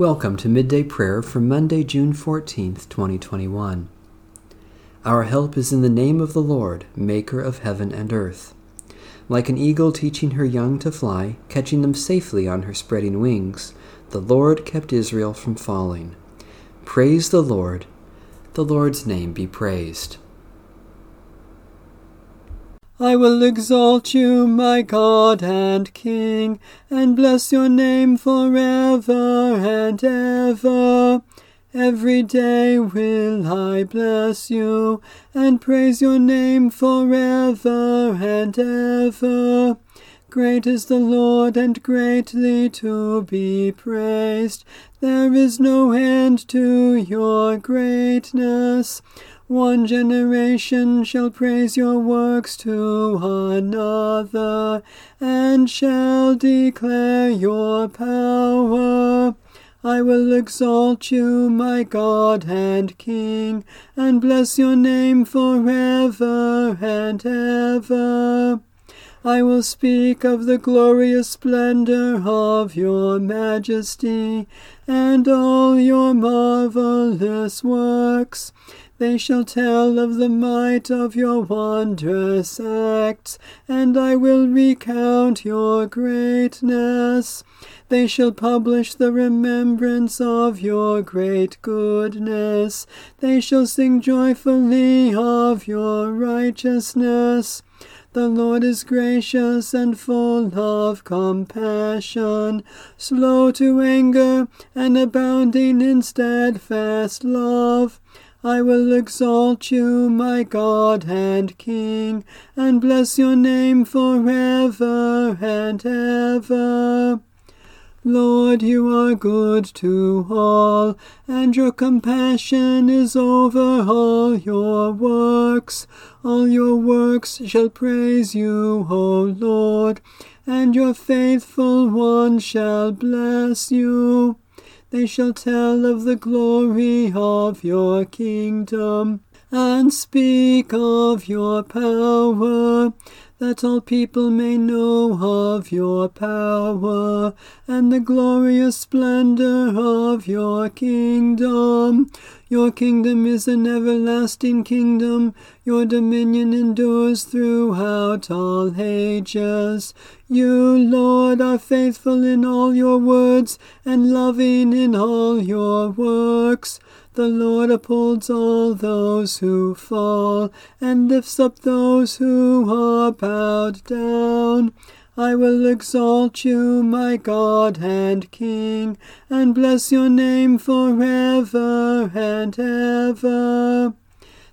Welcome to Midday Prayer for Monday, June 14th, 2021. Our help is in the name of the Lord, Maker of heaven and earth. Like an eagle teaching her young to fly, catching them safely on her spreading wings, the Lord kept Israel from falling. Praise the Lord. The Lord's name be praised. I will exalt you, my God and King, and bless your name forever and ever. Every day will I bless you, and praise your name forever and ever. Great is the Lord, and greatly to be praised. There is no end to your greatness. One generation shall praise your works to another, and shall declare your power. I will exalt you, my God and King, and bless your name forever and ever. I will speak of the glorious splendor of your majesty, and all your marvelous works. They shall tell of the might of your wondrous acts, and I will recount your greatness. They shall publish the remembrance of your great goodness. They shall sing joyfully of your righteousness. The Lord is gracious and full of compassion, slow to anger, and abounding in steadfast love. I will exalt you, my God and King, and bless your name forever and ever. Lord, you are good to all, and your compassion is over all your works. All your works shall praise you, O Lord, and your faithful ones shall bless you. They shall tell of the glory of your kingdom, and speak of your power, that all people may know of your power, and the glorious splendor of your kingdom. Your kingdom is an everlasting kingdom. Your dominion endures throughout all ages. You, Lord, are faithful in all your words and loving in all your works. The Lord upholds all those who fall and lifts up those who are bowed down. I will exalt you, my God and King, and bless your name forever and ever.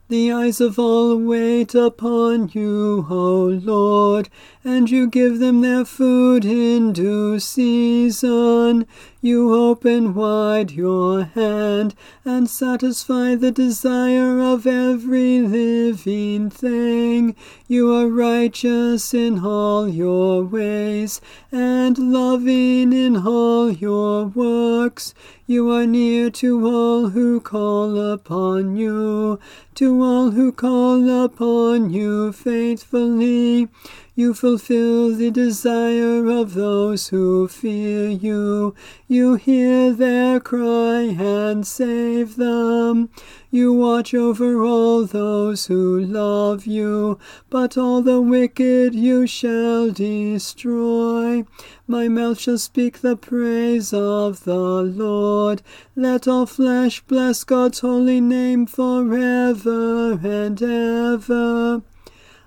The eyes of all wait upon you, O Lord, and you give them their food in due season. You open wide your hand and satisfy the desire of every living thing. You are righteous in all your ways and loving in all your works. You are near to all who call upon you, to all who call upon you faithfully. You fulfill the desire of those who fear you. You hear their cry and save them. You watch over all those who love you, but all the wicked you shall destroy. My mouth shall speak the praise of the Lord. Let all flesh bless God's holy name forever and ever.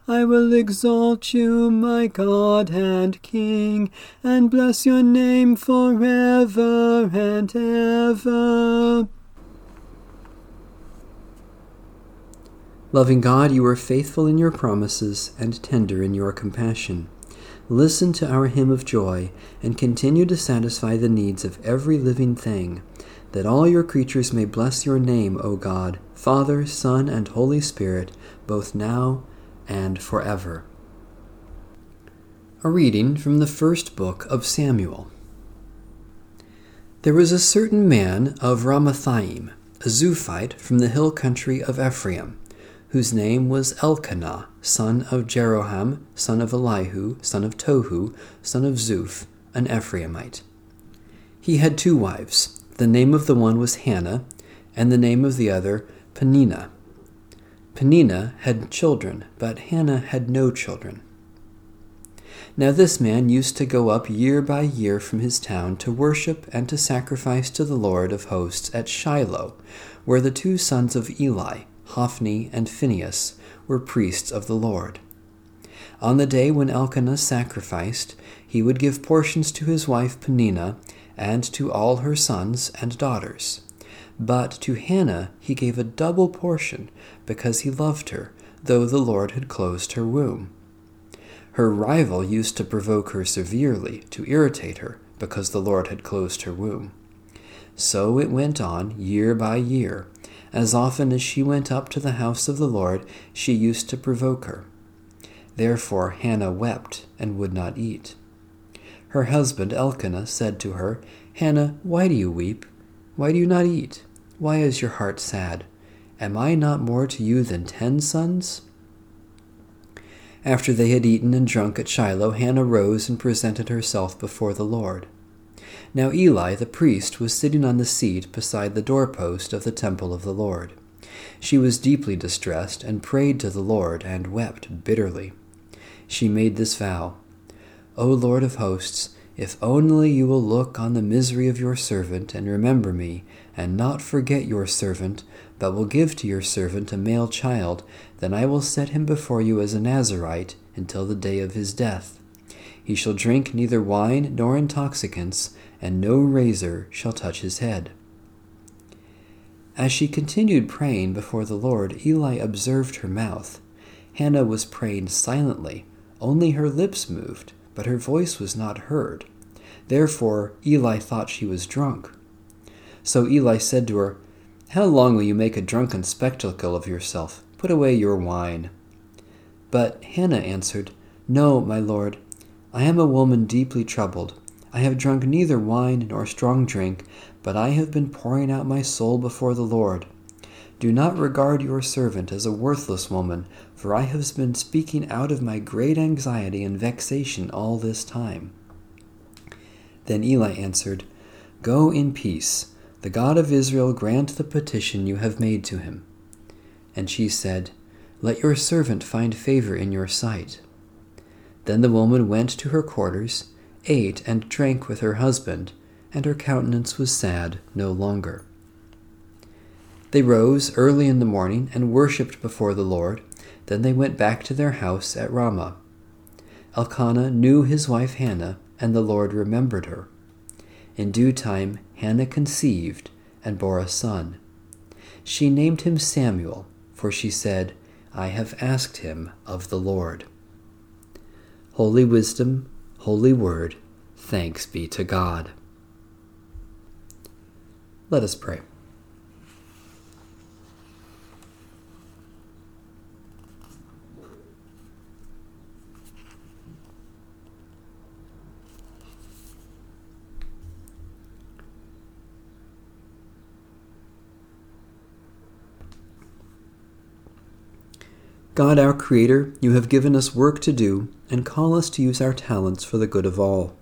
I will exalt you, my God and King, and bless your name forever and ever. Loving God, you are faithful in your promises and tender in your compassion. Listen to our hymn of joy and continue to satisfy the needs of every living thing, that all your creatures may bless your name, O God, Father, Son, and Holy Spirit, both now and forever. A reading from the first book of Samuel. There was a certain man of Ramathaim, a Zuphite from the hill country of Ephraim, whose name was Elkanah, son of Jeroham, son of Elihu, son of Tohu, son of Zuph, an Ephraimite. He had two wives. The name of the one was Hannah, and the name of the other Peninnah. Peninnah had children, but Hannah had no children. Now this man used to go up year by year from his town to worship and to sacrifice to the Lord of hosts at Shiloh, where the two sons of Eli, Hophni and Phinehas, were priests of the Lord. On the day when Elkanah sacrificed, he would give portions to his wife Peninnah and to all her sons and daughters. But to Hannah he gave a double portion because he loved her, though the Lord had closed her womb. Her rival used to provoke her severely, to irritate her, because the Lord had closed her womb. So it went on year by year. As often as she went up to the house of the Lord, she used to provoke her. Therefore Hannah wept and would not eat. Her husband Elkanah said to her, Hannah, why do you weep? Why do you not eat? Why is your heart sad? Am I not more to you than ten sons? After they had eaten and drunk at Shiloh, Hannah rose and presented herself before the Lord. Now Eli the priest was sitting on the seat beside the doorpost of the temple of the Lord. She was deeply distressed and prayed to the Lord and wept bitterly. She made this vow O Lord of hosts, if only you will look on the misery of your servant and remember me, and not forget your servant, but will give to your servant a male child, then I will set him before you as a Nazarite until the day of his death. He shall drink neither wine nor intoxicants, and no razor shall touch his head. As she continued praying before the Lord, Eli observed her mouth. Hannah was praying silently, only her lips moved, but her voice was not heard. Therefore Eli thought she was drunk. So Eli said to her, How long will you make a drunken spectacle of yourself? Put away your wine. But Hannah answered, No, my lord, I am a woman deeply troubled. I have drunk neither wine nor strong drink, but I have been pouring out my soul before the Lord. Do not regard your servant as a worthless woman, for I have been speaking out of my great anxiety and vexation all this time. Then Eli answered, Go in peace. The God of Israel grant the petition you have made to him. And she said, Let your servant find favor in your sight. Then the woman went to her quarters, ate and drank with her husband, and her countenance was sad no longer. They rose early in the morning and worshipped before the Lord. Then they went back to their house at Ramah. Elkanah knew his wife Hannah, and the Lord remembered her. In due time, Hannah conceived and bore a son. She named him Samuel, for she said, I have asked him of the Lord. Holy Wisdom, Holy Word, thanks be to God. Let us pray. God, our Creator, you have given us work to do and call us to use our talents for the good of all.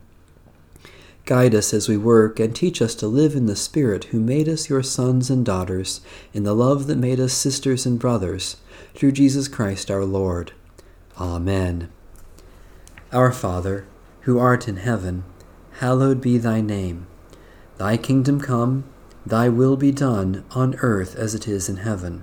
Guide us as we work and teach us to live in the Spirit who made us your sons and daughters, in the love that made us sisters and brothers, through Jesus Christ our Lord. Amen. Our Father, who art in heaven, hallowed be thy name. Thy kingdom come, thy will be done, on earth as it is in heaven.